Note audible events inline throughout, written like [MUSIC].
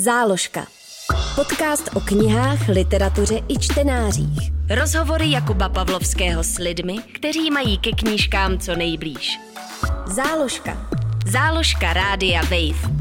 Záložka. Podcast o knihách, literatuře i čtenářích. Rozhovory Jakuba Pavlovského s lidmi, kteří mají ke knížkám co nejblíž. Záložka. Záložka Rádia Wave.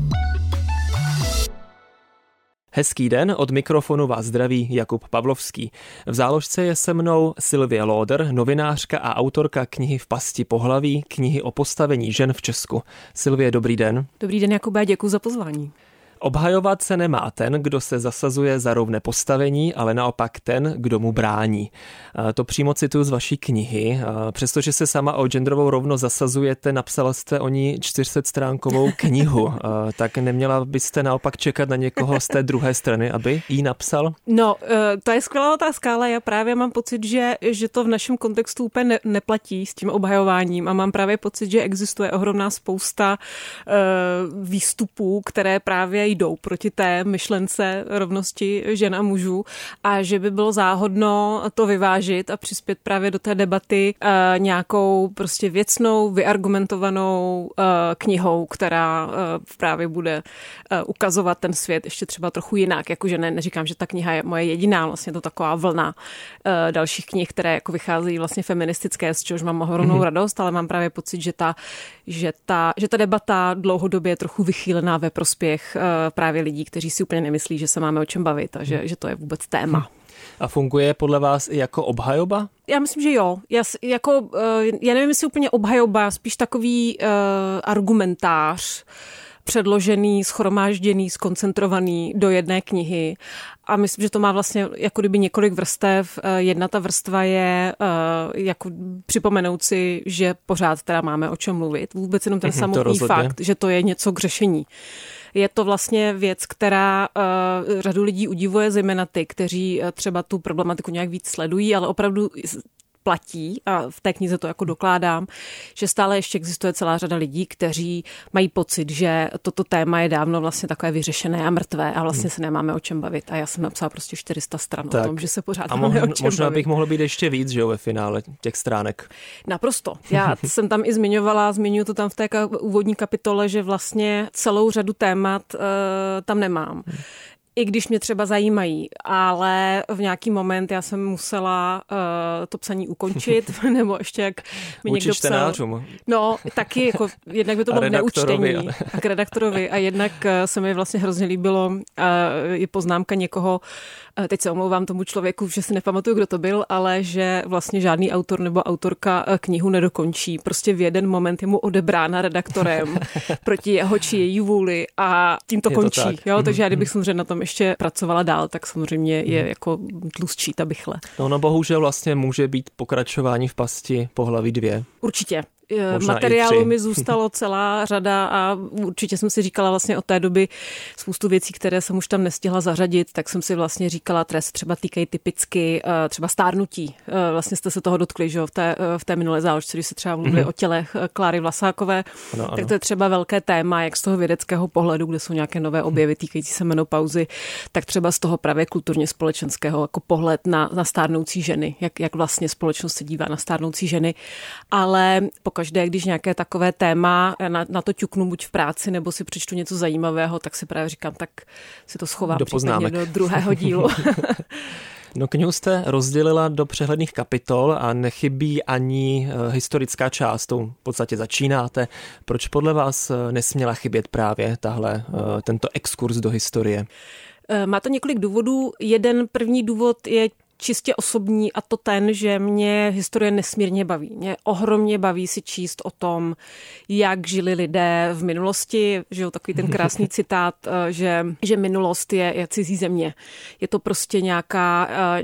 Hezký den, od mikrofonu vás zdraví Jakub Pavlovský. V záložce je se mnou Sylvie Loder, novinářka a autorka knihy V pasti pohlaví, knihy o postavení žen v Česku. Sylvie, dobrý den. Dobrý den, Jakube, děkuji za pozvání. Obhajovat se nemá ten, kdo se zasazuje za rovné postavení, ale naopak ten, kdo mu brání. To přímo cituju z vaší knihy. Přestože se sama o genderovou rovnost zasazujete, napsala jste o ní 400 stránkovou knihu. Tak neměla byste naopak čekat na někoho z té druhé strany, aby ji napsal? No, e, to je skvělá otázka, ale já právě mám pocit, že, že to v našem kontextu úplně ne, neplatí s tím obhajováním a mám právě pocit, že existuje ohromná spousta uh, výstupů, které právě jdou proti té myšlence rovnosti žen a mužů a že by bylo záhodno to vyvážit a přispět právě do té debaty uh, nějakou prostě věcnou, vyargumentovanou uh, knihou, která uh, právě bude ukazovat ten svět ještě třeba trochu jinak. Jakože ne, neříkám, že ta kniha je moje jediná, vlastně to taková vlna dalších knih, které jako vycházejí vlastně feministické, z čehož mám ohromnou mm-hmm. radost, ale mám právě pocit, že ta, že ta, že ta debata dlouhodobě je trochu vychýlená ve prospěch právě lidí, kteří si úplně nemyslí, že se máme o čem bavit a že, hmm. že to je vůbec téma. A funguje podle vás i jako obhajoba? Já myslím, že jo. Já, jako, eh, já nevím, jestli úplně obhajoba, spíš takový uh, argumentář předložený, schromážděný, skoncentrovaný do jedné knihy. A myslím, že to má vlastně jako kdyby několik vrstev. Eh, jedna ta vrstva je jako připomenout si, že pořád teda máme o čem mluvit. Vůbec jenom ten mm-hmm, samotný fakt, že to je něco k řešení. Je to vlastně věc, která uh, řadu lidí udivuje, zejména ty, kteří uh, třeba tu problematiku nějak víc sledují, ale opravdu platí, a v té knize to jako dokládám, že stále ještě existuje celá řada lidí, kteří mají pocit, že toto téma je dávno vlastně takové vyřešené a mrtvé a vlastně hmm. se nemáme o čem bavit. A já jsem napsala prostě 400 stran tak. o tom, že se pořád a mohl, o čem možná bavit. bych mohlo být ještě víc, že jo, ve finále těch stránek. Naprosto. [LAUGHS] Já jsem tam i zmiňovala, zmiňuji to tam v té úvodní kapitole, že vlastně celou řadu témat uh, tam nemám. I když mě třeba zajímají, ale v nějaký moment já jsem musela uh, to psaní ukončit, [LAUGHS] [LAUGHS] nebo ještě jak mi někdo psal. čtenářům. No, taky, jako, jednak by to bylo neučtení [LAUGHS] a k redaktorovi a jednak uh, se mi vlastně hrozně líbilo uh, je poznámka někoho, uh, teď se omlouvám tomu člověku, že si nepamatuju, kdo to byl, ale že vlastně žádný autor nebo autorka knihu nedokončí. Prostě v jeden moment je mu odebrána redaktorem proti jeho či její vůli a tím to je končí. To jo? Takže já kdybych samozřejmě na tom ještě pracovala dál, tak samozřejmě je hmm. jako tlustší ta bychle. No, no bohužel vlastně může být pokračování v pasti pohlaví dvě. Určitě. Možná materiálu mi zůstalo [LAUGHS] celá řada a určitě jsem si říkala vlastně od té doby spoustu věcí, které jsem už tam nestihla zařadit, tak jsem si vlastně říkala, které se třeba týkají typicky eh, třeba stárnutí. Eh, vlastně jste se toho dotkli, že v té, eh, v té minulé záložce, když se třeba mluvili mm-hmm. o tělech Kláry Vlasákové, ano, ano. tak to je třeba velké téma, jak z toho vědeckého pohledu, kde jsou nějaké nové objevy týkající se menopauzy, tak třeba z toho právě kulturně společenského jako pohled na, na stárnoucí ženy, jak, jak vlastně společnost se dívá na stárnoucí ženy. Ale pokaždé, když nějaké takové téma na, na to ťuknu buď v práci, nebo si přečtu něco zajímavého, tak si právě říkám, tak si to schovám do, do druhého dílu. [LAUGHS] [LAUGHS] No knihu jste rozdělila do přehledných kapitol a nechybí ani eh, historická část, tou v podstatě začínáte. Proč podle vás eh, nesměla chybět právě tahle, eh, tento exkurs do historie? Má to několik důvodů. Jeden první důvod je čistě osobní a to ten, že mě historie nesmírně baví. Mě ohromně baví si číst o tom, jak žili lidé v minulosti, že jo, takový ten krásný [LAUGHS] citát, eh, že, že minulost je, je cizí země. Je to prostě nějaká, eh,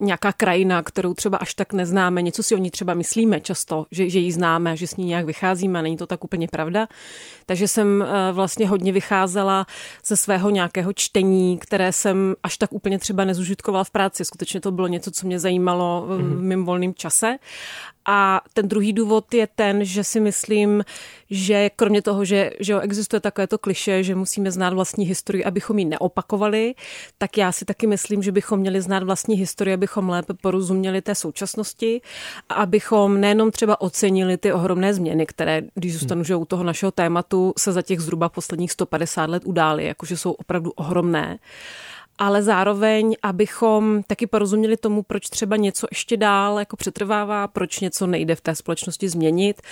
nějaká krajina, kterou třeba až tak neznáme, něco si o ní třeba myslíme často, že, že ji známe, že s ní nějak vycházíme, není to tak úplně pravda. Takže jsem eh, vlastně hodně vycházela ze svého nějakého čtení, které jsem až tak úplně třeba nezužitkovala v práci. Skutečně to bylo něco, co mě zajímalo v mhm. mém volném čase. A ten druhý důvod je ten, že si myslím, že kromě toho, že, že existuje takovéto kliše, že musíme znát vlastní historii, abychom ji neopakovali, tak já si taky myslím, že bychom měli znát vlastní historii, abychom lépe porozuměli té současnosti a abychom nejenom třeba ocenili ty ohromné změny, které, když zůstanu že u toho našeho tématu, se za těch zhruba posledních 150 let udály, jakože jsou opravdu ohromné, ale zároveň, abychom taky porozuměli tomu, proč třeba něco ještě dál jako přetrvává, proč něco nejde v té společnosti změnit,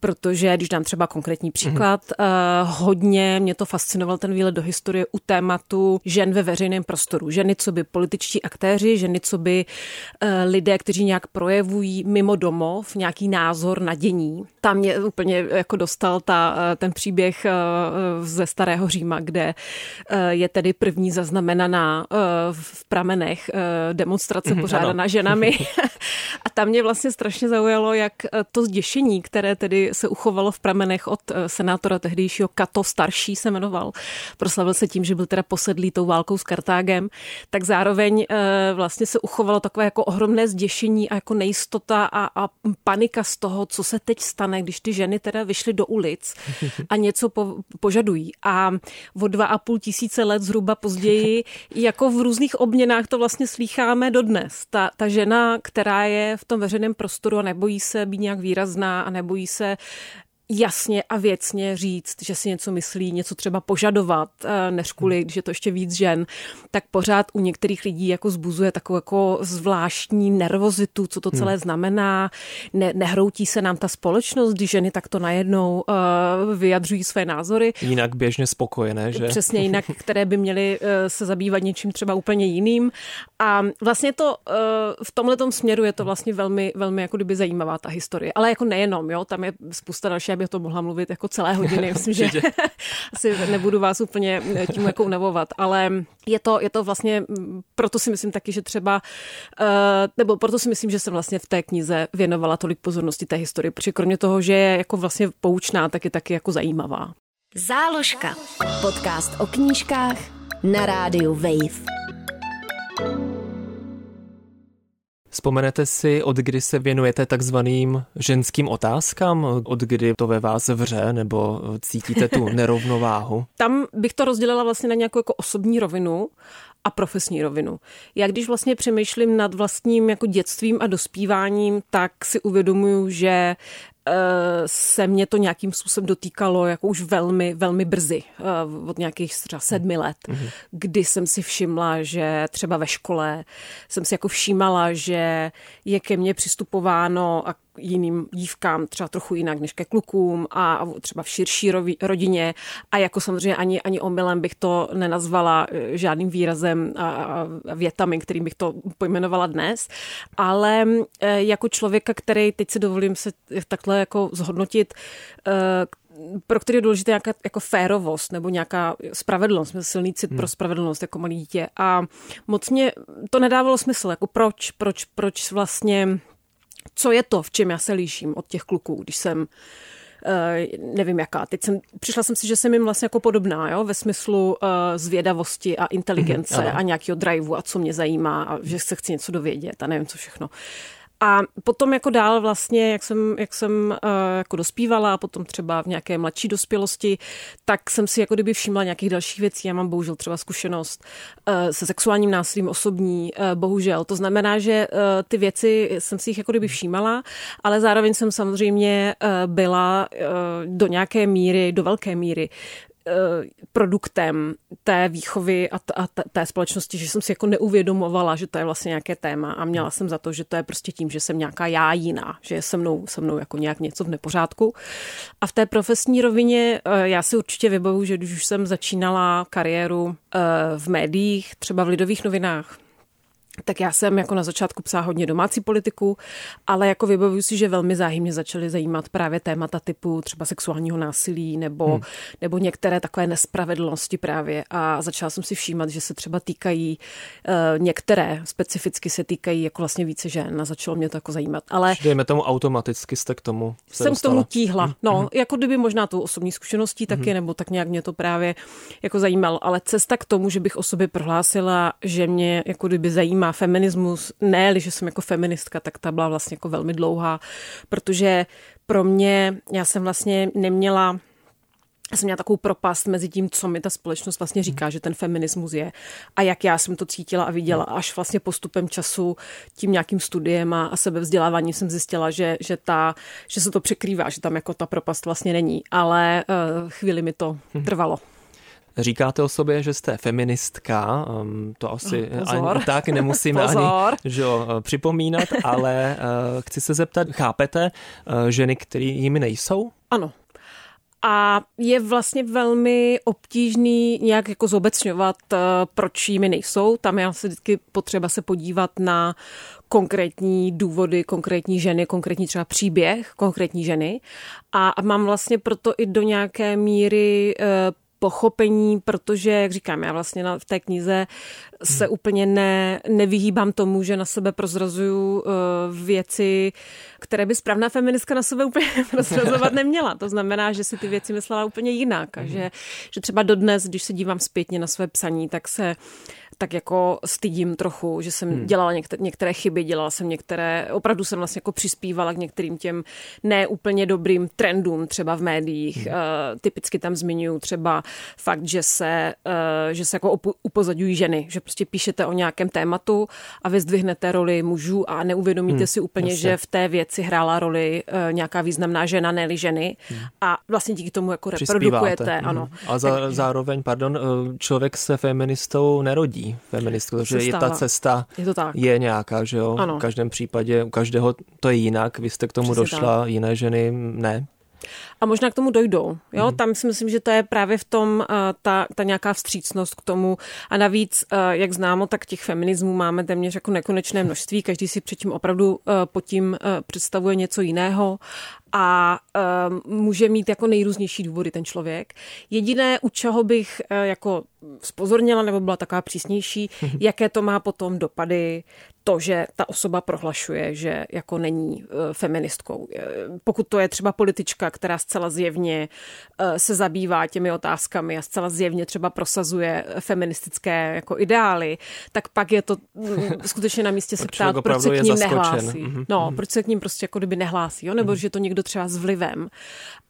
protože, když dám třeba konkrétní příklad, mm-hmm. hodně mě to fascinoval ten výlet do historie u tématu žen ve veřejném prostoru. Ženy, co by političtí aktéři, ženy, co by uh, lidé, kteří nějak projevují mimo domov nějaký názor na dění. Tam mě úplně jako dostal ta, uh, ten příběh ze starého Říma, kde je tedy první zaznamenaná uh, v pramenech uh, demonstrace mm, pořádaná ano. ženami. [LAUGHS] a tam mě vlastně strašně zaujalo, jak eh, to zděšení, které tedy se uchovalo v pramenech od senátora tehdejšího Kato starší se jmenoval. Proslavil se tím, že byl teda posedlý tou válkou s Kartágem, tak zároveň vlastně se uchovalo takové jako ohromné zděšení a jako nejistota a, a panika z toho, co se teď stane, když ty ženy teda vyšly do ulic [LAUGHS] a něco po, požadují. A o dva a půl tisíce let zhruba později [LAUGHS] jako v různých obměnách to vlastně slýcháme dodnes. Ta, ta žena, která je v tom veřejném prostoru a nebojí se být nějak výrazná a nebojí se jasně a věcně říct, že si něco myslí, něco třeba požadovat, eh, než kvůli, když je to ještě víc žen, tak pořád u některých lidí jako zbuzuje takovou jako zvláštní nervozitu, co to celé hmm. znamená. Ne, nehroutí se nám ta společnost, když ženy takto najednou uh, vyjadřují své názory. Jinak běžně spokojené, že? Přesně jinak, [LAUGHS] které by měly uh, se zabývat něčím třeba úplně jiným. A vlastně to uh, v tomhle směru je to vlastně velmi, velmi jako kdyby zajímavá ta historie. Ale jako nejenom, jo, tam je spousta další bych to mohla mluvit jako celé hodiny. [LAUGHS] Myslím, že [LAUGHS] asi nebudu vás úplně eh, tím jako unavovat, ale je to, je to vlastně, proto si myslím taky, že třeba, uh, nebo proto si myslím, že jsem vlastně v té knize věnovala tolik pozornosti té historii, protože kromě toho, že je jako vlastně poučná, tak je taky jako zajímavá. Záložka. Podcast o knížkách na rádiu Wave. Vzpomenete si, od kdy se věnujete takzvaným ženským otázkám? Od kdy to ve vás vře nebo cítíte tu nerovnováhu? [LAUGHS] Tam bych to rozdělila vlastně na nějakou jako osobní rovinu a profesní rovinu. Já když vlastně přemýšlím nad vlastním jako dětstvím a dospíváním, tak si uvědomuju, že se mě to nějakým způsobem dotýkalo jako už velmi, velmi brzy, eh, od nějakých třeba sedmi let, mm-hmm. kdy jsem si všimla, že třeba ve škole jsem si jako všímala, že je ke mně přistupováno a jiným dívkám třeba trochu jinak než ke klukům a třeba v širší rodině a jako samozřejmě ani, ani omylem bych to nenazvala eh, žádným výrazem a větami, kterým bych to pojmenovala dnes, ale eh, jako člověka, který teď si dovolím se takhle jako zhodnotit, eh, pro který je důležité nějaká jako férovost nebo nějaká spravedlnost, silný cit hmm. pro spravedlnost jako malý dítě. A moc mě to nedávalo smysl, jako proč, proč, proč vlastně co je to, v čem já se líším od těch kluků, když jsem Uh, nevím jaká. Teď jsem, přišla jsem si, že jsem jim vlastně jako podobná, jo, ve smyslu uh, zvědavosti a inteligence mm-hmm, a nějakého driveu a co mě zajímá a že se chci něco dovědět a nevím co všechno. A potom jako dál vlastně, jak jsem, jak jsem uh, jako dospívala a potom třeba v nějaké mladší dospělosti, tak jsem si jako kdyby všimla nějakých dalších věcí. Já mám bohužel třeba zkušenost uh, se sexuálním násilím osobní, uh, bohužel. To znamená, že ty věci jsem si jich jako kdyby všímala, ale zároveň jsem samozřejmě byla do nějaké míry, do velké míry Eh, produktem té výchovy a, t- a t- té společnosti, že jsem si jako neuvědomovala, že to je vlastně nějaké téma a měla jsem za to, že to je prostě tím, že jsem nějaká já jiná, že je se mnou, se mnou jako nějak něco v nepořádku. A v té profesní rovině eh, já si určitě vybavu, že když už jsem začínala kariéru eh, v médiích, třeba v lidových novinách, tak já jsem jako na začátku psala hodně domácí politiku, ale jako vybavuju si, že velmi záhy mě začaly zajímat právě témata typu třeba sexuálního násilí nebo, hmm. nebo některé takové nespravedlnosti právě a začala jsem si všímat, že se třeba týkají uh, některé, specificky se týkají jako vlastně více žen a začalo mě to jako zajímat. Ale Dejme tomu automaticky jste k tomu se Jsem dostala. k tomu tíhla, hmm. no, hmm. jako kdyby možná tu osobní zkušeností taky, hmm. nebo tak nějak mě to právě jako zajímalo, ale cesta k tomu, že bych o sobě prohlásila, že mě jako kdyby zajímá má feminismus, ne, že jsem jako feministka, tak ta byla vlastně jako velmi dlouhá, protože pro mě, já jsem vlastně neměla já jsem měla takovou propast mezi tím, co mi ta společnost vlastně říká, že ten feminismus je a jak já jsem to cítila a viděla. Až vlastně postupem času tím nějakým studiem a, a sebevzděláváním jsem zjistila, že, že, ta, že se to překrývá, že tam jako ta propast vlastně není. Ale uh, chvíli mi to hm. trvalo. Říkáte o sobě, že jste feministka, um, to asi Pozor. ani tak nemusíme ani že eh, připomínat, [LAUGHS] ale uh, chci se zeptat, chápete uh, ženy, které jimi nejsou? Ano, a je vlastně velmi obtížný nějak jako zobecňovat, eh, proč jimi nejsou. Tam je asi vždycky potřeba se podívat na konkrétní důvody, konkrétní ženy, konkrétní třeba příběh konkrétní ženy. A mám vlastně proto i do nějaké míry eh, pochopení, protože, jak říkám, já vlastně na, v té knize se hmm. úplně ne, nevyhýbám tomu, že na sebe prozrazuju uh, věci, které by správná feministka na sebe úplně [LAUGHS] prozrazovat neměla. To znamená, že si ty věci myslela úplně jinak a hmm. že, že třeba dodnes, když se dívám zpětně na své psaní, tak se tak jako stydím trochu, že jsem hmm. dělala některé, některé chyby, dělala jsem některé, opravdu jsem vlastně jako přispívala k některým těm neúplně dobrým trendům třeba v médiích. Hmm. Uh, typicky tam zmiňuji třeba fakt, že se, uh, že se jako upozadují ženy, že prostě píšete o nějakém tématu a vy zdvihnete roli mužů a neuvědomíte hmm. si úplně, Jasně. že v té věci hrála roli uh, nějaká významná žena, ne ženy hmm. a vlastně díky tomu jako reprodukujete. Hmm. Ano. A za, tak, zároveň, pardon, člověk se feministou nerodí feministku, že je ta cesta je, to tak. je nějaká, že jo? Ano. V každém případě, u každého to je jinak, vy jste k tomu Přesně došla, tak. jiné ženy ne. A možná k tomu dojdou. Jo? Mm. Tam si myslím, že to je právě v tom uh, ta, ta nějaká vstřícnost k tomu. A navíc, uh, jak známo, tak těch feminismů máme téměř jako nekonečné množství. Každý si předtím opravdu uh, pod tím uh, představuje něco jiného a uh, může mít jako nejrůznější důvody ten člověk. Jediné, u čeho bych uh, jako spozornila nebo byla taková přísnější, mm-hmm. jaké to má potom dopady, to, že ta osoba prohlašuje, že jako není uh, feministkou. Pokud to je třeba politička, která zcela zjevně uh, se zabývá těmi otázkami a zcela zjevně třeba prosazuje feministické jako ideály, tak pak je to mm, [LAUGHS] skutečně na místě se ptát, proč se k ním nehlásí. Mm-hmm. No, proč se k ním prostě jako kdyby nehlásí, jo? nebo mm-hmm. že to někdo třeba s vlivem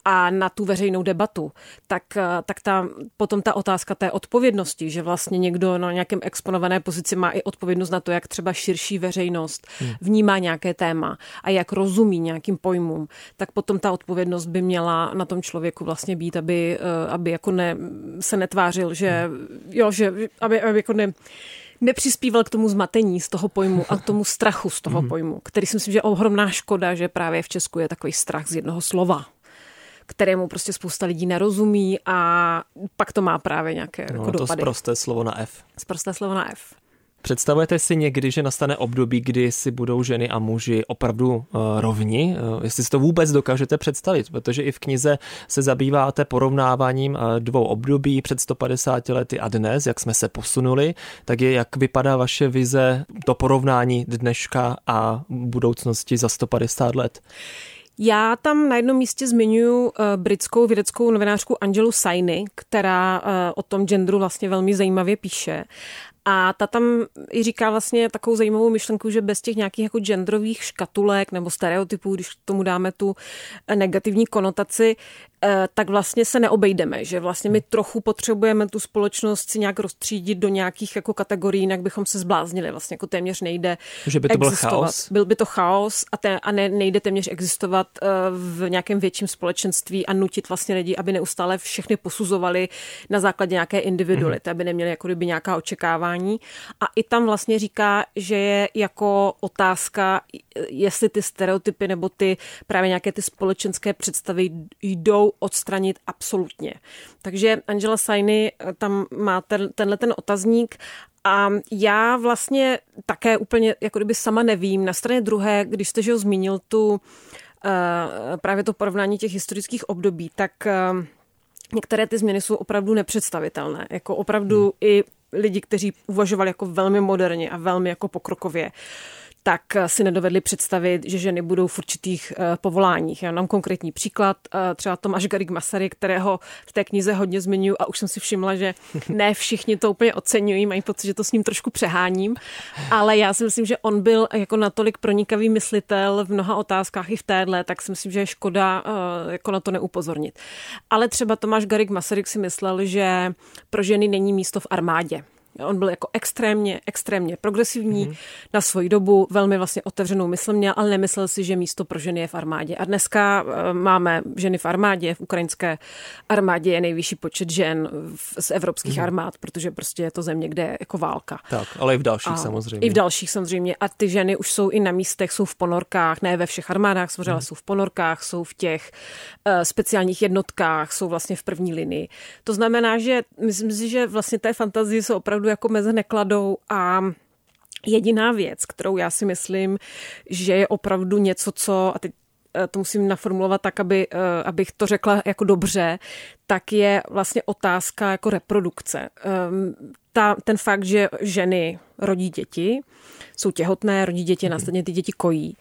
a na tu veřejnou debatu, tak, eh, tak ta, potom ta otázka té odpovědnosti, že vlastně někdo na nějakém exponované pozici má i odpovědnost na to, jak třeba širší veřejnost hmm. vnímá nějaké téma a jak rozumí nějakým pojmům, tak potom ta odpovědnost by měla na tom člověku vlastně být, aby, eh, aby jako ne, se netvářil, že, jo, že aby, aby jako ne, nepřispíval k tomu zmatení z toho pojmu a k tomu strachu z toho hmm. pojmu, který si myslím, že je ohromná škoda, že právě v Česku je takový strach z jednoho slova kterému prostě spousta lidí nerozumí a pak to má právě nějaké no, jako to dopady. prosté slovo na F. Prosté slovo na F. Představujete si někdy, že nastane období, kdy si budou ženy a muži opravdu uh, rovni? Uh, jestli si to vůbec dokážete představit, protože i v knize se zabýváte porovnáváním uh, dvou období před 150 lety a dnes, jak jsme se posunuli, tak je, jak vypadá vaše vize to porovnání dneška a budoucnosti za 150 let? Já tam na jednom místě zmiňuji britskou vědeckou novinářku Angelu Sainy, která o tom genderu vlastně velmi zajímavě píše. A ta tam i říká vlastně takovou zajímavou myšlenku, že bez těch nějakých jako genderových škatulek nebo stereotypů, když tomu dáme tu negativní konotaci, Eh, tak vlastně se neobejdeme, že vlastně my trochu potřebujeme tu společnost si nějak rozstřídit do nějakých jako kategorií, jinak bychom se zbláznili, vlastně jako téměř nejde Že by to existovat. byl chaos? Byl by to chaos a, te, a ne, nejde téměř existovat eh, v nějakém větším společenství a nutit vlastně lidi, aby neustále všechny posuzovali na základě nějaké individuality, mm-hmm. aby neměli jako kdyby nějaká očekávání. A i tam vlastně říká, že je jako otázka, jestli ty stereotypy nebo ty právě nějaké ty společenské představy jdou odstranit absolutně. Takže Angela Sainy eh, tam má ten, tenhle ten otazník a já vlastně také úplně jako kdyby sama nevím. Na straně druhé, když jste že ho zmínil tu uh, právě to porovnání těch historických období, tak uh, některé ty změny jsou opravdu nepředstavitelné. Jako opravdu hmm. i lidi, kteří uvažovali jako velmi moderně a velmi jako pokrokově, tak si nedovedli představit, že ženy budou v určitých povoláních. Já mám konkrétní příklad, třeba Tomáš Garik Masaryk, kterého v té knize hodně zmiňuji a už jsem si všimla, že [LAUGHS] ne všichni to úplně oceňují, mají pocit, že to s ním trošku přeháním, ale já si myslím, že on byl jako natolik pronikavý myslitel v mnoha otázkách i v téhle, tak si myslím, že je škoda jako na to neupozornit. Ale třeba Tomáš Garik Masaryk si myslel, že pro ženy není místo v armádě. On byl jako extrémně, extrémně progresivní mm-hmm. na svoji dobu, velmi vlastně otevřenou mysl měl, ale nemyslel si, že místo pro ženy je v armádě. A dneska eh, máme ženy v armádě, v ukrajinské armádě je nejvyšší počet žen z evropských mm-hmm. armád, protože prostě je to země, kde je jako válka. Tak, ale i v dalších a samozřejmě. I v dalších samozřejmě. A ty ženy už jsou i na místech, jsou v ponorkách, ne ve všech armádách, samozřejmě, mm-hmm. jsou v ponorkách, jsou v těch uh, speciálních jednotkách, jsou vlastně v první linii. To znamená, že myslím si, že vlastně té fantazie jsou opravdu opravdu jako meze nekladou a jediná věc, kterou já si myslím, že je opravdu něco, co, a teď eh, to musím naformulovat tak, aby, eh, abych to řekla jako dobře, tak je vlastně otázka jako reprodukce. Ehm, ta, ten fakt, že ženy rodí děti, jsou těhotné, rodí děti, následně ty děti kojí,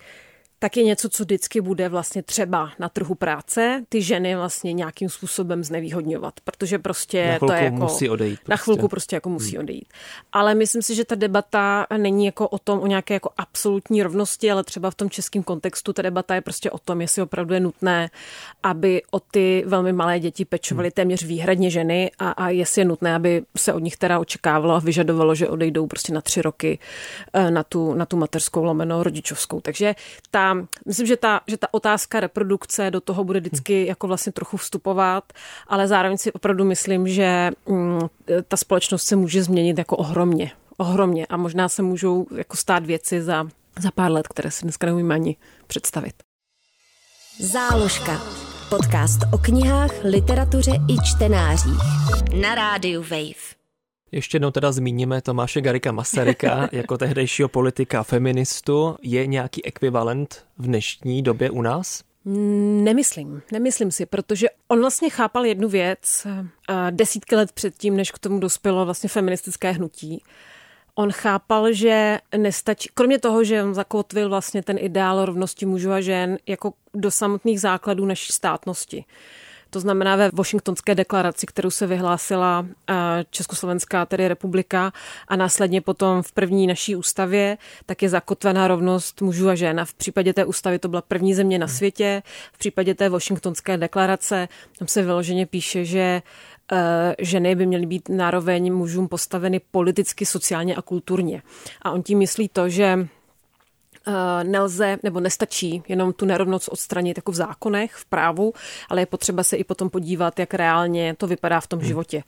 tak je něco, co vždycky bude vlastně třeba na trhu práce ty ženy vlastně nějakým způsobem znevýhodňovat, protože prostě to je jako... musí odejít. Prostě. Na chvilku prostě jako musí hmm. odejít. Ale myslím si, že ta debata není jako o tom, o nějaké jako absolutní rovnosti, ale třeba v tom českém kontextu ta debata je prostě o tom, jestli opravdu je nutné, aby o ty velmi malé děti pečovaly hmm. téměř výhradně ženy a, a jestli je nutné, aby se od nich teda očekávalo a vyžadovalo, že odejdou prostě na tři roky eh, na tu, na tu materskou lomeno rodičovskou. Takže ta myslím, že ta, že ta otázka reprodukce do toho bude vždycky jako vlastně trochu vstupovat, ale zároveň si opravdu myslím, že mm, ta společnost se může změnit jako ohromně. Ohromně a možná se můžou jako stát věci za, za pár let, které si dneska neumíme ani představit. Záložka. Podcast o knihách, literatuře i čtenářích. Na rádiu Wave. Ještě jednou teda zmíníme Tomáše Garika Masaryka [LAUGHS] jako tehdejšího politika feministu. Je nějaký ekvivalent v dnešní době u nás? Nemyslím, nemyslím si, protože on vlastně chápal jednu věc eh, desítky let předtím, než k tomu dospělo vlastně feministické hnutí. On chápal, že nestačí, kromě toho, že on zakotvil vlastně ten ideál rovnosti mužů a žen jako do samotných základů naší státnosti. To znamená ve Washingtonské deklaraci, kterou se vyhlásila eh, Československá tedy republika a následně potom v první naší ústavě, tak je zakotvená rovnost mužů a žen. A v případě té ústavy to byla první země na světě. V případě té Washingtonské deklarace tam se vyloženě píše, že eh, ženy by měly být nároveň mužům postaveny politicky, sociálně a kulturně. A on tím myslí to, že nelze nebo nestačí jenom tu nerovnost odstranit jako v zákonech, v právu, ale je potřeba se i potom podívat, jak reálně to vypadá v tom hmm. životě.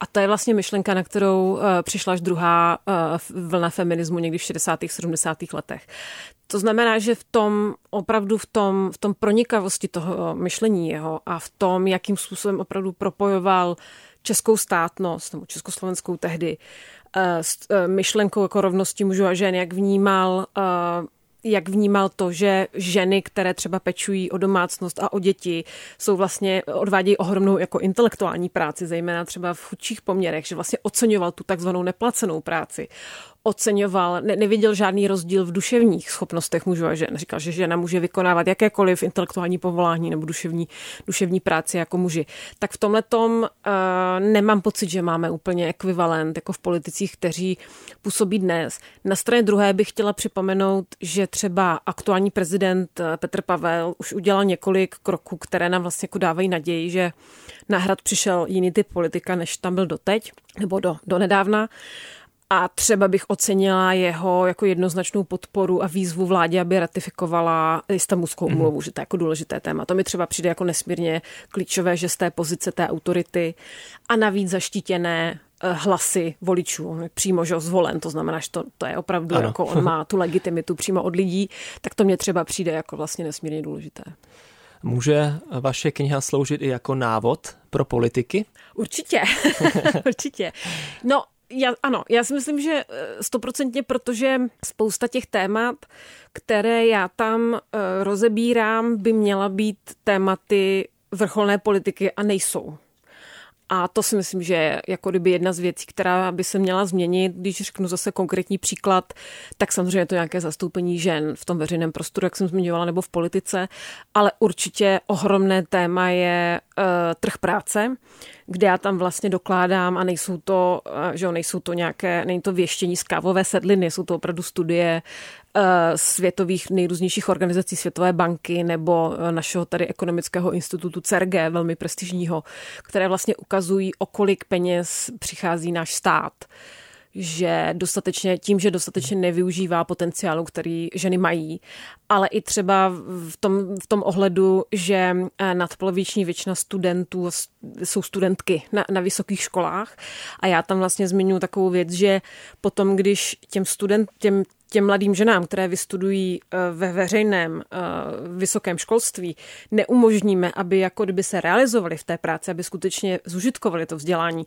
A to je vlastně myšlenka, na kterou eh, přišla až druhá eh, vlna feminismu někdy v 60. 70. letech. To znamená, že v tom opravdu v tom, v tom pronikavosti toho myšlení jeho a v tom, jakým způsobem opravdu propojoval českou státnost, nebo československou tehdy, s myšlenkou jako rovnosti mužů a žen, jak vnímal jak vnímal to, že ženy, které třeba pečují o domácnost a o děti, jsou vlastně, odvádějí ohromnou jako intelektuální práci, zejména třeba v chudších poměrech, že vlastně oceňoval tu takzvanou neplacenou práci oceňoval, ne, neviděl žádný rozdíl v duševních schopnostech mužů a žen. Říkal, že žena může vykonávat jakékoliv intelektuální povolání nebo duševní, duševní práci jako muži. Tak v tomhle tom uh, nemám pocit, že máme úplně ekvivalent jako v politicích, kteří působí dnes. Na straně druhé bych chtěla připomenout, že třeba aktuální prezident eh, Petr Pavel už udělal několik kroků, které nám vlastně jako dávají naději, že na hrad přišel jiný typ politika, než tam byl doteď, nebo do, do nedávna. A třeba bych ocenila jeho jako jednoznačnou podporu a výzvu vládě, aby ratifikovala Istanbulskou mhm. umluvu, mm. že to je jako důležité téma. To mi třeba přijde jako nesmírně klíčové, že z té pozice té autority a navíc zaštítěné eh, hlasy voličů. On je přímo že zvolen, to znamená, že to, to je opravdu, ano. jako on má tu legitimitu přímo od lidí, tak to mě třeba přijde jako vlastně nesmírně důležité. Může vaše kniha sloužit i jako návod pro politiky? Určitě, [LAUGHS] určitě. No, já, ano, já si myslím, že eh, stoprocentně, protože spousta těch témat, které já tam uh, rozebírám, by měla být tématy vrcholné politiky a nejsou. A to si myslím, že je jako kdyby jedna z věcí, která by se měla změnit. Když řeknu zase konkrétní příklad, tak samozřejmě to nějaké zastoupení žen v tom veřejném prostoru, jak jsem zmiňovala, nebo v politice, ale určitě ohromné téma je trh práce kde já tam vlastně dokládám a nejsou to, uh, že jo, nejsou to nějaké, není to věštění z kávové sedliny, jsou to opravdu studie uh, světových nejrůznějších organizací Světové banky nebo našeho tady ekonomického institutu CERG, velmi prestižního, které vlastně ukazují, o kolik peněz přichází náš stát že dostatečně, tím, že dostatečně nevyužívá potenciálu, který ženy mají, ale i třeba v tom, v tom ohledu, že eh, nadpoloviční většina studentů jsou studentky na, na vysokých školách. A já tam vlastně zmiňuji takovou věc, že potom, když těm student, těm, těm mladým ženám, které vystudují eh, ve veřejném eh, vysokém školství, neumožníme, aby jako kdyby se realizovali v té práci, aby skutečně zužitkovali to vzdělání,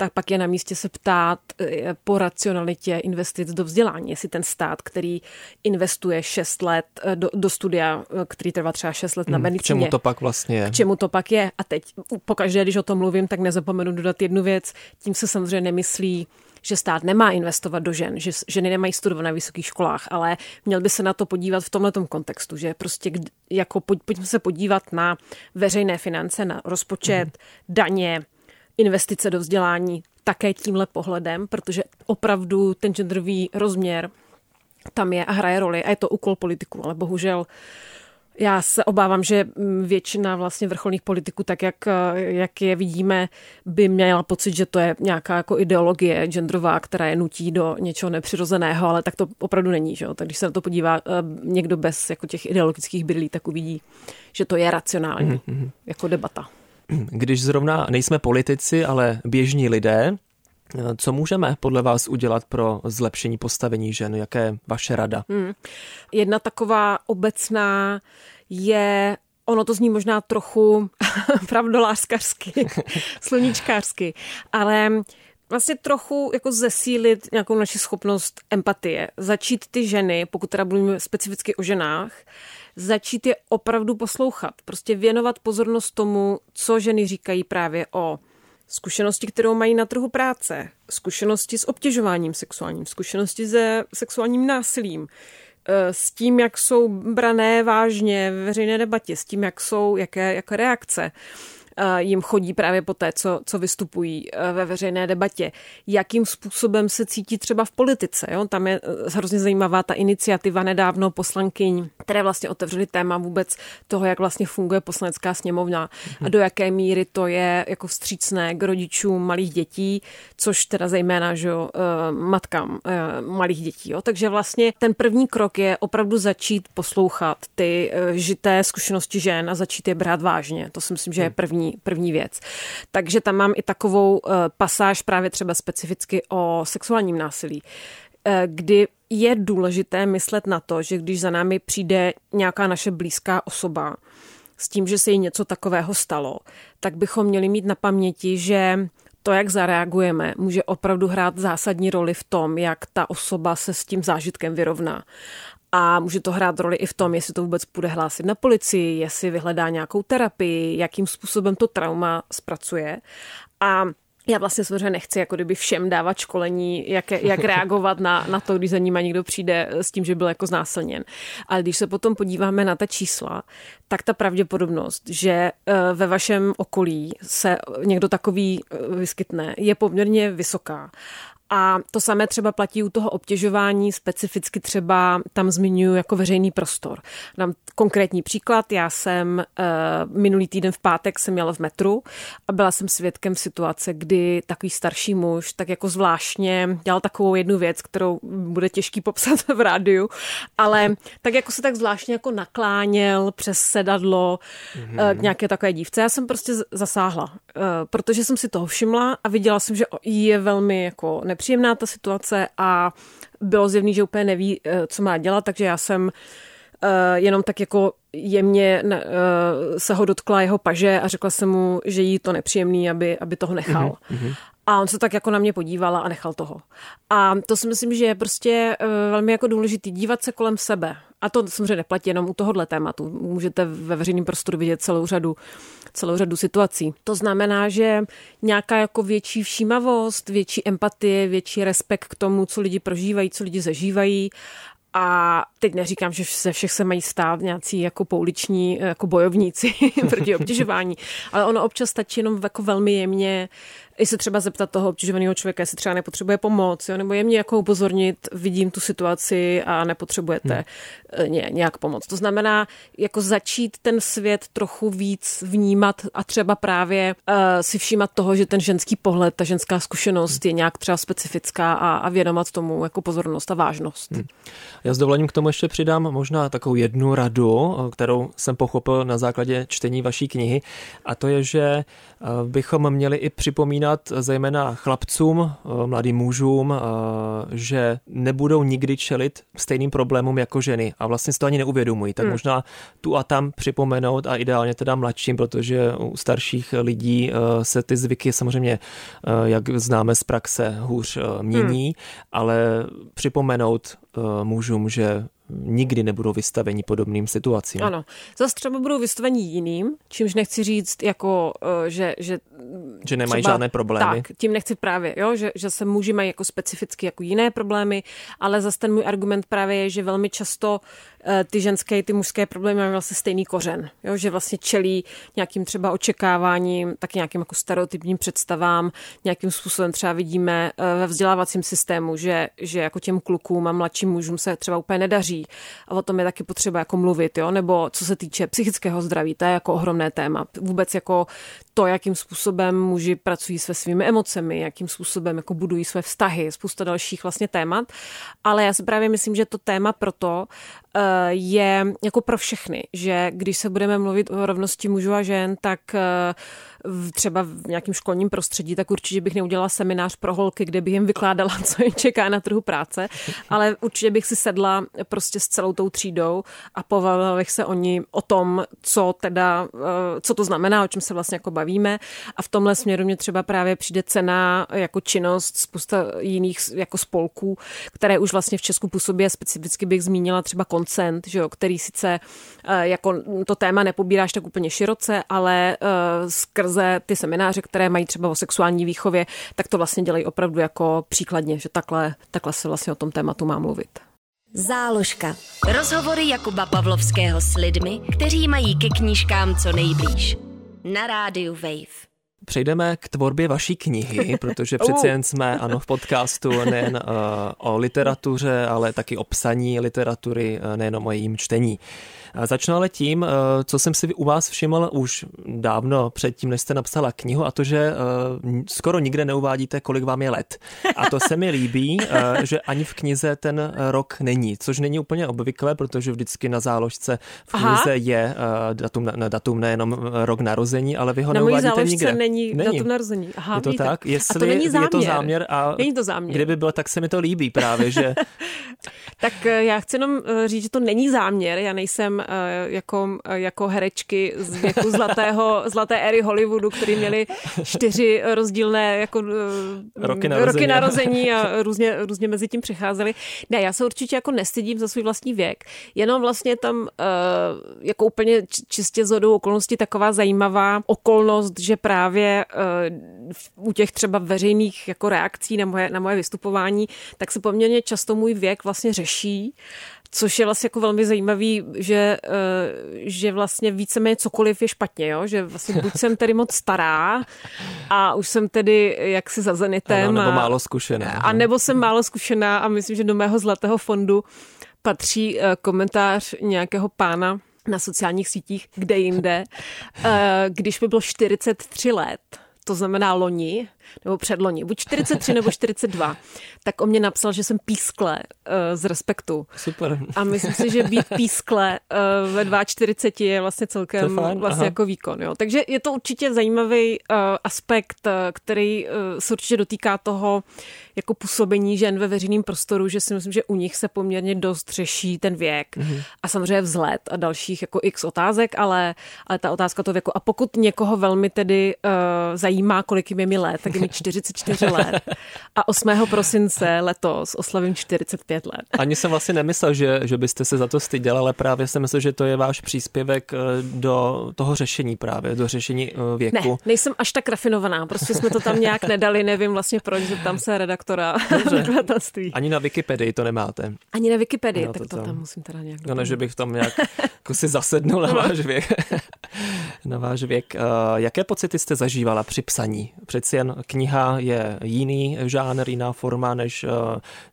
tak pak je na místě se ptát eh, po racionalitě investic do vzdělání. Jestli ten stát, který investuje 6 let do, do studia, který trvá třeba 6 let na hmm, medicíně. K čemu to pak vlastně je? K čemu to pak je. A teď pokaždé, když o tom mluvím, tak nezapomenu dodat jednu věc. Tím se samozřejmě nemyslí že stát nemá investovat do žen, že ženy nemají studovat na vysokých školách, ale měl by se na to podívat v tomhle kontextu, že prostě jako pojďme se podívat na veřejné finance, na rozpočet, mm. daně, investice do vzdělání také tímhle pohledem, protože opravdu ten genderový rozměr tam je a hraje roli a je to úkol politiků, ale bohužel já se obávám, že většina vlastně vrcholných politiků, tak jak, jak je vidíme, by měla pocit, že to je nějaká jako ideologie genderová, která je nutí do něčeho nepřirozeného, ale tak to opravdu není. Že? Tak když se na to podívá eh, někdo bez jako těch ideologických brýlí, tak uvidí, že to je racionální mm-hmm. jako debata. Když zrovna nejsme politici, ale běžní lidé, co můžeme podle vás udělat pro zlepšení postavení žen? Jaké je vaše rada? Hmm. Jedna taková obecná je Ono to zní možná trochu [LAUGHS] pravdolářskařsky, [LAUGHS] sluníčkářsky, ale vlastně trochu jako zesílit nějakou naši schopnost empatie. Začít ty ženy, pokud teda mluvíme specificky o ženách, začít je opravdu poslouchat. Prostě věnovat pozornost tomu, co ženy říkají právě o zkušenosti, kterou mají na trhu práce, zkušenosti s obtěžováním sexuálním, zkušenosti se sexuálním násilím, eh, s tím, jak jsou brané vážně ve veřejné debatě, s tím, jak jsou, jaké, jaké reakce jim chodí právě po té, co, co vystupují e, ve veřejné debatě. Jakým způsobem se cítí třeba v politice. Jo? Tam je e, hrozně zajímavá ta iniciativa nedávno poslankyň, které vlastně otevřely téma vůbec toho, jak vlastně funguje poslanecká sněmovna a do jaké míry to je jako vstřícné k rodičům malých dětí, což teda zejména že jo, e, matkám malých dětí. Jo? Takže vlastně ten první krok je opravdu začít poslouchat ty žité zkušenosti žen a začít je brát vážně. To si myslím, že je první první, věc. Takže tam mám i takovou uh, pasáž právě třeba specificky o sexuálním násilí, uh, kdy je důležité myslet na to, že když za námi přijde nějaká naše blízká osoba s tím, že se jí něco takového stalo, tak bychom měli mít na paměti, že to, jak zareagujeme, může opravdu hrát zásadní roli v tom, jak ta osoba se s tím zážitkem vyrovná. A může to hrát roli i v tom, jestli to vůbec půjde hlásit na policii, jestli vyhledá nějakou terapii, jakým způsobem to trauma zpracuje. A já vlastně samozřejmě nechci jako kdyby všem dávat školení, jak, jak reagovat na, na to, když za nima někdo přijde s tím, že byl jako znásilněn. Ale když se potom podíváme na ta čísla, tak ta pravděpodobnost, že eh, ve vašem okolí se někdo takový eh, vyskytne, je poměrně vysoká. A to samé třeba platí u toho obtěžování, specificky třeba tam zmiňuji jako veřejný prostor. Dám konkrétní příklad, já jsem uh, minulý týden v pátek jsem měla v metru a byla jsem svědkem situace, kdy takový starší muž tak jako zvláštně dělal takovou jednu věc, kterou bude těžký popsat v rádiu, ale tak jako se tak zvláštně jako nakláněl přes sedadlo mm-hmm. k nějaké takové dívce. Já jsem prostě zasáhla, uh, protože jsem si toho všimla a viděla jsem, že je velmi jako nepříjemná ta situace a bylo zjevný, že úplně neví, eh, co má dělat, takže já jsem Uh, jenom tak jako jemně uh, se ho dotkla jeho paže a řekla jsem mu, že jí to nepříjemný, aby, aby toho nechal. Mm-hmm. A on se tak jako na mě podíval a nechal toho. A to si myslím, že je prostě velmi jako důležitý dívat se kolem sebe a to samozřejmě neplatí jenom u tohohle tématu. Můžete ve veřejném prostoru vidět celou řadu, celou řadu situací. To znamená, že nějaká jako větší všímavost, větší empatie, větší respekt k tomu, co lidi prožívají, co lidi zažívají a teď neříkám, že se všech se mají stát nějací jako pouliční jako bojovníci [LAUGHS] proti obtěžování, ale ono občas stačí jenom jako velmi jemně i se třeba zeptat toho obtěžovaného člověka, jestli třeba nepotřebuje pomoc, jo, nebo jemně jako upozornit, vidím tu situaci a nepotřebujete hmm. ně, nějak pomoc. To znamená, jako začít ten svět trochu víc vnímat a třeba právě uh, si všímat toho, že ten ženský pohled, ta ženská zkušenost hmm. je nějak třeba specifická a, a věnovat tomu jako pozornost a vážnost. Hmm. Já s dovolením k tomu ještě přidám možná takovou jednu radu, kterou jsem pochopil na základě čtení vaší knihy, a to je, že bychom měli i připomínat zejména chlapcům, mladým mužům, že nebudou nikdy čelit stejným problémům jako ženy a vlastně si to ani neuvědomují. Tak hmm. možná tu a tam připomenout a ideálně teda mladším, protože u starších lidí se ty zvyky samozřejmě, jak známe z praxe, hůř mění, hmm. ale připomenout mužům, že nikdy nebudou vystaveni podobným situacím. Ano, zase třeba budou vystaveni jiným, čímž nechci říct, jako, eh, že, že, že nemají třeba, žádné problémy. Tak, tím nechci právě, jo, že, že se muži mají jako specificky jako jiné problémy, ale zase ten můj argument právě je, že velmi často Eh, ty ženské, ty mužské problémy mají vlastně stejný kořen, jo? že vlastně čelí nějakým třeba očekáváním, tak nějakým jako stereotypním představám, nějakým způsobem třeba vidíme eh, ve vzdělávacím systému, že, že jako těm klukům a mladším mužům se třeba úplně nedaří a o tom je taky potřeba jako mluvit, jo? nebo co se týče psychického zdraví, to je jako ohromné téma. Vůbec jako to, jakým způsobem muži pracují se svými emocemi, jakým způsobem jako budují své vztahy, spousta dalších vlastně témat. Ale já si právě myslím, že to téma proto je jako pro všechny, že když se budeme mluvit o rovnosti mužů a žen, tak v, třeba v nějakém školním prostředí, tak určitě bych neudělala seminář pro holky, kde bych jim vykládala, [LAUGHS] co je čeká na trhu práce, ale určitě bych si sedla prostě s celou tou třídou a povedala bych se oni o tom, co teda, eh, co to znamená, o čem se vlastně jako bavíme. A v tomhle směru mě třeba právě přijde cena jako činnost spousta jiných jako spolků, které už vlastně v Česku působí a specificky bych zmínila třeba koncent, že jo, který sice eh, jako to téma nepobíráš tak úplně široce, ale eh, skrz skrze ty semináře, které mají třeba o sexuální výchově, tak to vlastně dělají opravdu jako příkladně, že takhle, takhle se vlastně o tom tématu má mluvit. Záložka. Rozhovory Jakuba Pavlovského s lidmi, kteří mají ke knížkám co nejblíž. Na rádiu Wave. Přejdeme k tvorbě vaší knihy, [LAUGHS] protože přeci jen jsme ano, v podcastu nejen uh, o literatuře, ale taky o psaní literatury, uh, nejen o jejím čtení. Začnu ale tím, eh, co jsem si u vás všiml už dávno předtím, než jste napsala knihu, a to, že eh, skoro nikde neuvádíte, kolik vám je let. A to se mi líbí, eh, že ani v knize ten rok není, což není úplně obvyklé, protože vždycky na záložce v knize Aha. je datum, na, datum nejenom rok narození, ale vy ho na neuvádíte nikde. Není, není datum narození. Aha, je to víte. tak? Jestli a to není záměr. je to záměr a není to záměr. kdyby byl, tak se mi to líbí právě, že... [LAUGHS] tak já chci jenom říct, že to není záměr, já nejsem Eh, jako, eh, jako herečky z věku zlatého, [LAUGHS] zlaté éry Hollywoodu, který měli čtyři rozdílné jako, eh, roky, narození. roky narození a [LAUGHS] různě, různě mezi tím přicházeli. Ne, já se určitě jako nestydím za svůj vlastní věk, jenom vlastně tam jako úplně čistě z okolností taková zajímavá okolnost, že právě u těch třeba veřejných jako reakcí na moje, na moje vystupování, tak se poměrně často můj věk vlastně řeší Což je vlastně jako velmi zajímavý, že, eh, že vlastně víceméně cokoliv je špatně, jo? že vlastně buď jsem tedy moc stará a už jsem tedy jaksi za zenitem. Ano, nebo málo zkušená. A nebo jsem málo zkušená a myslím, že do mého zlatého fondu patří eh, komentář nějakého pána na sociálních sítích, kde jinde, eh, když mi bylo 43 let, to znamená loni, nebo předloni, buď 43 nebo 42, tak o mě napsal, že jsem pískle uh, z respektu. Super. A myslím si, že být pískle uh, ve 42 je vlastně celkem je vlastně jako výkon. Jo. Takže je to určitě zajímavý uh, aspekt, uh, který uh, se určitě dotýká toho jako působení žen ve veřejném prostoru, že si myslím, že u nich se poměrně dost řeší ten věk mm-hmm. a samozřejmě vzhled a dalších jako x otázek, ale, ale ta otázka toho věku. A pokud někoho velmi tedy uh, zajímá, kolik jim je mi let, tak budu mít 44 let a 8. prosince letos oslavím 45 let. Ani jsem vlastně nemyslel, že, že byste se za to styděl, ale právě jsem myslel, že to je váš příspěvek eh, do toho řešení právě, do řešení eh, věku. Ne, nejsem až tak rafinovaná, prostě jsme to tam nějak nedali, nevím vlastně proč, tam se redaktora nakladatelství. Ani na Wikipedii to nemáte. Ani na Wikipedii, no, tak to, to tam musím teda nějak No ne, že bych tam nějak [LAUGHS] jako si zasednul na váš věk. Na váš věk. Uh, jaké pocity jste zažívala při psaní? Přeci jen kniha je jiný žánr, jiná forma než uh,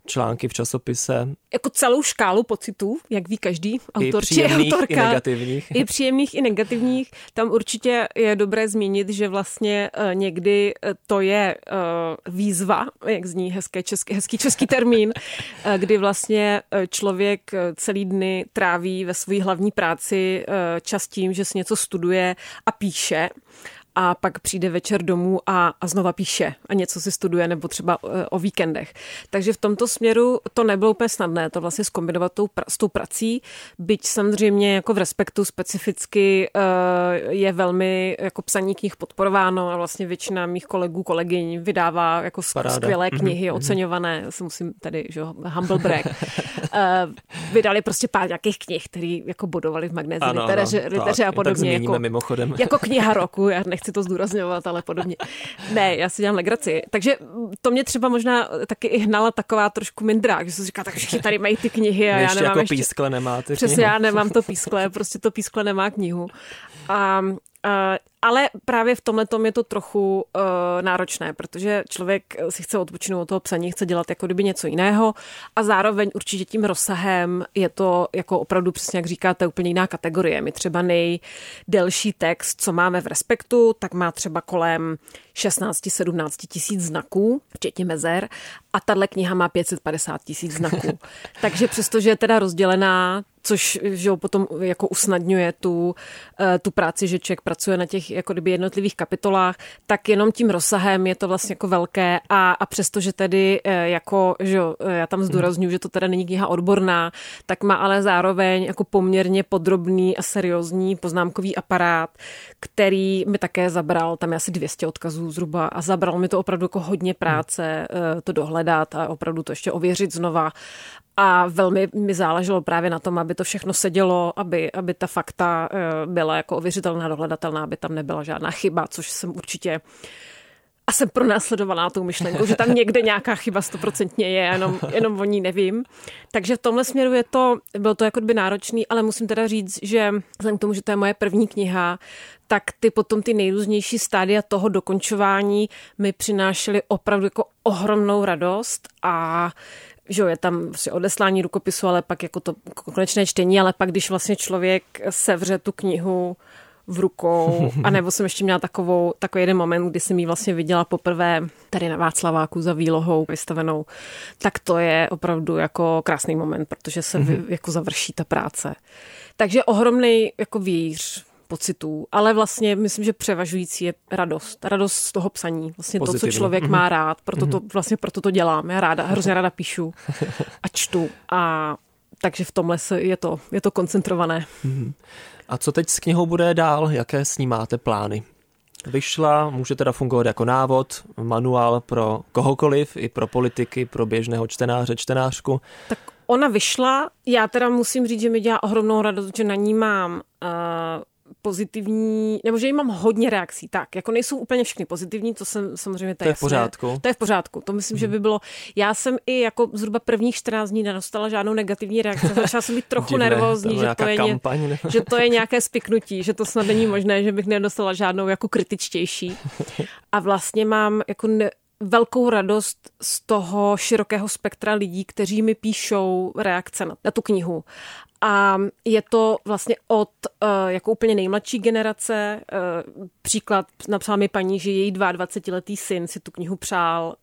články v časopise. Jako celou škálu pocitů, jak ví každý autor I či autorka. I negativních. I příjemných, i negativních. Tam určitě je dobré zmínit, že vlastně uh, někdy to je výzva, jak zní hezké český, hezký český termín, kdy vlastně člověk celý dny tráví ve své hlavní práci čas tím, že si něco studuje a píše a pak přijde večer domů a, a znova píše a něco si studuje nebo třeba e, o víkendech. Takže v tomto směru to nebylo úplně snadné to vlastně zkombinovat tou, s tou prací, byť samozřejmě jako v respektu specificky e, je velmi jako psaní knih podporováno a vlastně většina mých kolegů, kolegyň vydává jako Paráda. skvělé mhm, knihy, mm-hmm. oceňované, já si musím tady, že humble e, vydali prostě pár nějakých knih, které jako bodovali v magnézi, liteře, liteře a podobně. jako, mimochodem. jako kniha roku, já nechci to zdůrazňovat, ale podobně. Ne, já si dělám legraci. Takže to mě třeba možná taky i hnala taková trošku mindrák, že se říká, tak všichni tady mají ty knihy a já nemám jako ještě... pískle nemáte Přesně, já nemám to pískle, prostě to pískle nemá knihu. A Uh, ale právě v tomhle je to trochu uh, náročné, protože člověk si chce odpočinout od toho psaní, chce dělat jako kdyby něco jiného a zároveň určitě tím rozsahem je to jako opravdu přesně jak říkáte úplně jiná kategorie. My třeba nejdelší text, co máme v Respektu, tak má třeba kolem 16-17 tisíc znaků, včetně mezer a tahle kniha má 550 tisíc znaků. [LAUGHS] Takže přestože je teda rozdělená což že potom jako usnadňuje tu, eh, tu práci, že člověk pracuje na těch jako kdyby jednotlivých kapitolách, tak jenom tím rozsahem je to vlastně jako velké a, a přesto, že tedy eh, jako, že eh, já tam zdůraznuju, že to teda není kniha odborná, tak má ale zároveň jako poměrně podrobný a seriózní poznámkový aparát, který mi také zabral, tam je asi 200 odkazů zhruba a zabral mi to opravdu jako hodně práce to dohledat a opravdu to ještě ověřit znova a velmi mi záleželo právě na tom, aby to všechno sedělo, aby, aby ta fakta eh, byla jako ověřitelná, dohledatelná, aby tam nebyla žádná chyba, což jsem určitě a jsem pronásledovaná tou myšlenkou, že tam někde nějaká chyba stoprocentně je, jenom, jenom o ní nevím. Takže v tomhle směru je to, bylo to jako by náročný, ale musím teda říct, že vzhledem k tomu, že to je moje první kniha, tak ty potom ty nejrůznější stádia toho dokončování mi přinášely opravdu jako ohromnou radost a že je tam vlastně odeslání rukopisu, ale pak jako to konečné čtení, ale pak, když vlastně člověk sevře tu knihu v rukou, [LAUGHS] a nebo jsem ještě měla takovou, takový jeden moment, kdy jsem ji vlastně viděla poprvé tady na Václaváku za výlohou vystavenou, tak to je opravdu jako krásný moment, protože se mm-hmm. jako završí ta práce. Takže ohromný jako víř pocitů, ale vlastně myslím, že převažující je radost. Radost z toho psaní. Vlastně Pozitivní. to, co člověk mm-hmm. má rád, proto to, mhm. vlastně proto to dělám. Já ráda, hrozně ráda píšu a čtu a takže v tomhle je to, je to koncentrované. Mm-hmm. A co teď s knihou bude dál? Jaké s ní máte plány? Vyšla, může teda fungovat jako návod, manuál pro kohokoliv, i pro politiky, pro běžného čtenáře, čtenářku. Tak ona vyšla, já teda musím říct, že mi dělá ohromnou radost, že na ní mám uh, pozitivní, nebo že jim mám hodně reakcí. Tak, jako nejsou úplně všechny pozitivní, to jsem samozřejmě to je v pořádku. To je v pořádku. To myslím, hmm. že by bylo. Já jsem i jako zhruba prvních 14 dní nedostala žádnou negativní reakci. Začala jsem být trochu Divné, nervózní, to že, to je kampaň, ně, že to je nějaké spiknutí, že to snad není možné, že bych nedostala žádnou jako kritičtější. A vlastně mám jako ne, velkou radost z toho širokého spektra lidí, kteří mi píšou reakce na, na tu knihu. A je to vlastně od uh, jako úplně nejmladší generace. Uh, příklad napsala mi paní, že její 22-letý syn si tu knihu přál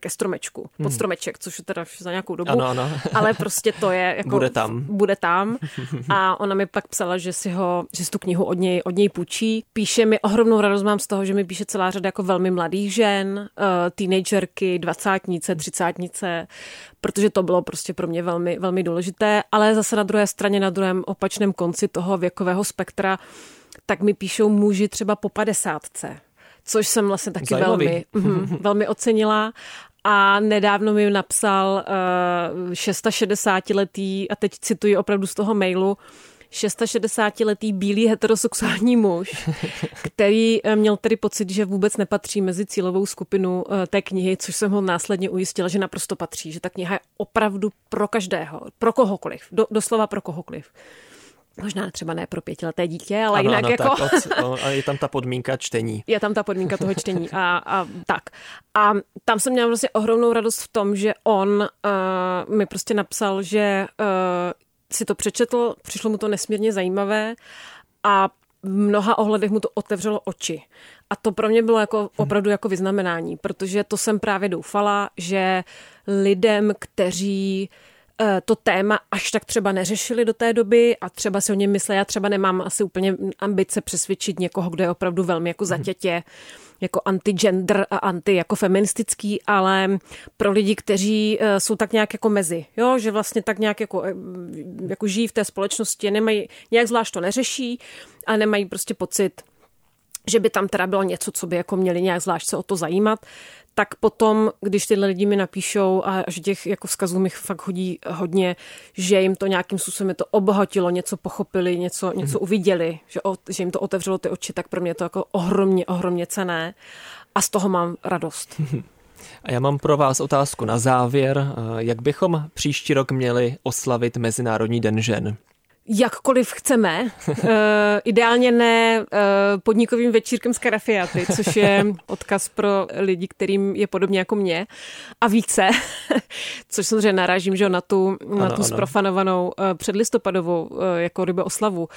ke stromečku, pod hmm. stromeček, což je teda za nějakou dobu, ano, ano. ale prostě to je jako... Bude tam. Bude tam a ona mi pak psala, že si ho, že si tu knihu od něj, od něj půjčí. Píše mi, ohromnou radost mám z toho, že mi píše celá řada jako velmi mladých žen, uh, teenagerky, dvacátnice, třicátnice, protože to bylo prostě pro mě velmi, velmi důležité, ale zase na druhé straně, na druhém opačném konci toho věkového spektra, tak mi píšou muži třeba po padesátce což jsem vlastně taky velmi, mm, [LAUGHS] velmi ocenila. A nedávno mi napsal uh, 660-letý, a teď cituji opravdu z toho mailu, 660-letý bílý heterosexuální muž, [LAUGHS] který eh, měl tedy pocit, že vůbec nepatří mezi cílovou skupinu eh, té knihy, což jsem ho následně ujistila, že naprosto patří, že ta kniha je opravdu pro každého, pro kohokoliv, do, doslova pro kohokoliv. Možná třeba ne pro pětileté dítě, ale ano, jinak ano, jako... Tak, od, je tam ta podmínka čtení. [LAUGHS] Je tam ta podmínka toho čtení a, a tak. A tam jsem měla vlastně ohromnou radost v tom, že on uh, mi prostě napsal, že uh, si to přečetl, přišlo mu to nesmírně zajímavé a v mnoha ohledech mu to otevřelo oči. A to pro mě bylo jako opravdu jako vyznamenání, protože to jsem právě doufala, že lidem, kteří eh, to téma až tak třeba neřešili do té doby a třeba si o něm mysleli, já třeba nemám asi úplně ambice přesvědčit někoho, kdo je opravdu velmi jako zatětě, jako anti-gender a anti jako feministický, ale pro lidi, kteří eh, jsou tak nějak jako mezi, jo, že vlastně tak nějak jako, eh, jako žijí v té společnosti, nemají, nějak zvlášť to neřeší a nemají prostě pocit, že by tam teda bylo něco, co by jako měli nějak zvlášť se o to zajímat, tak potom, když tyhle lidi mi napíšou a že těch jako vzkazů mi fakt hodí hodně, že jim to nějakým způsobem to obohatilo, něco pochopili, něco, něco mhm. uviděli, že, o, že jim to otevřelo ty oči, tak pro mě to jako ohromně, ohromně cené a z toho mám radost. [LAUGHS] A já mám pro vás otázku na závěr. Jak bychom příští rok měli oslavit Mezinárodní den žen? Jakkoliv chceme. Uh, [LAUGHS] ideálně ne uh, podnikovým večírkem z karafiaty, což je [LAUGHS] odkaz pro lidi, kterým je podobně jako mě a více, [LAUGHS] což samozřejmě narážím že na tu, ano, na tu ano. sprofanovanou uh, předlistopadovou uh, jako rybe oslavu.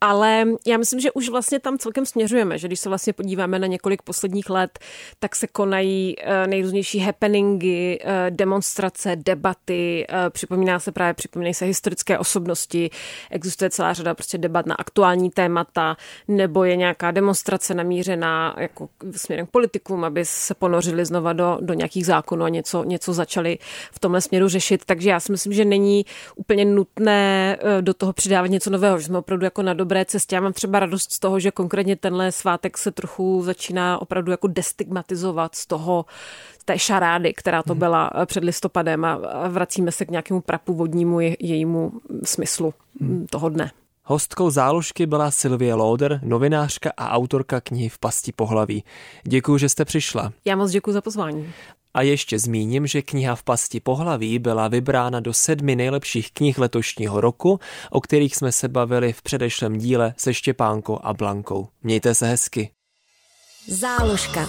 Ale já myslím, že už vlastně tam celkem směřujeme, že když se vlastně podíváme na několik posledních let, tak se konají uh, nejrůznější happeningy, uh, demonstrace, debaty, uh, připomíná se právě, připomínají se historické osobnosti, existuje celá řada prostě debat na aktuální témata, nebo je nějaká demonstrace namířená jako směrem k politikům, aby se ponořili znova do, do nějakých zákonů a něco, něco začali v tomhle směru řešit. Takže já si myslím, že není úplně nutné eh, do toho přidávat něco nového, že jsme opravdu jako na dobré cestě. Já mám třeba radost z toho, že konkrétně tenhle svátek se trochu začíná opravdu jako destigmatizovat z toho, té šarády, která to mhm. byla eh, před listopadem a vracíme se k nějakému prapůvodnímu jejímu smyslu hmm. toho dne. Hostkou záložky byla Sylvie Lauder, novinářka a autorka knihy V pasti pohlaví. Děkuji, že jste přišla. Já moc děkuji za pozvání. A ještě zmíním, že kniha V pasti pohlaví byla vybrána do sedmi nejlepších knih letošního roku, o kterých jsme se bavili v předešlém díle se Štěpánkou a Blankou. Mějte se hezky. Záložka.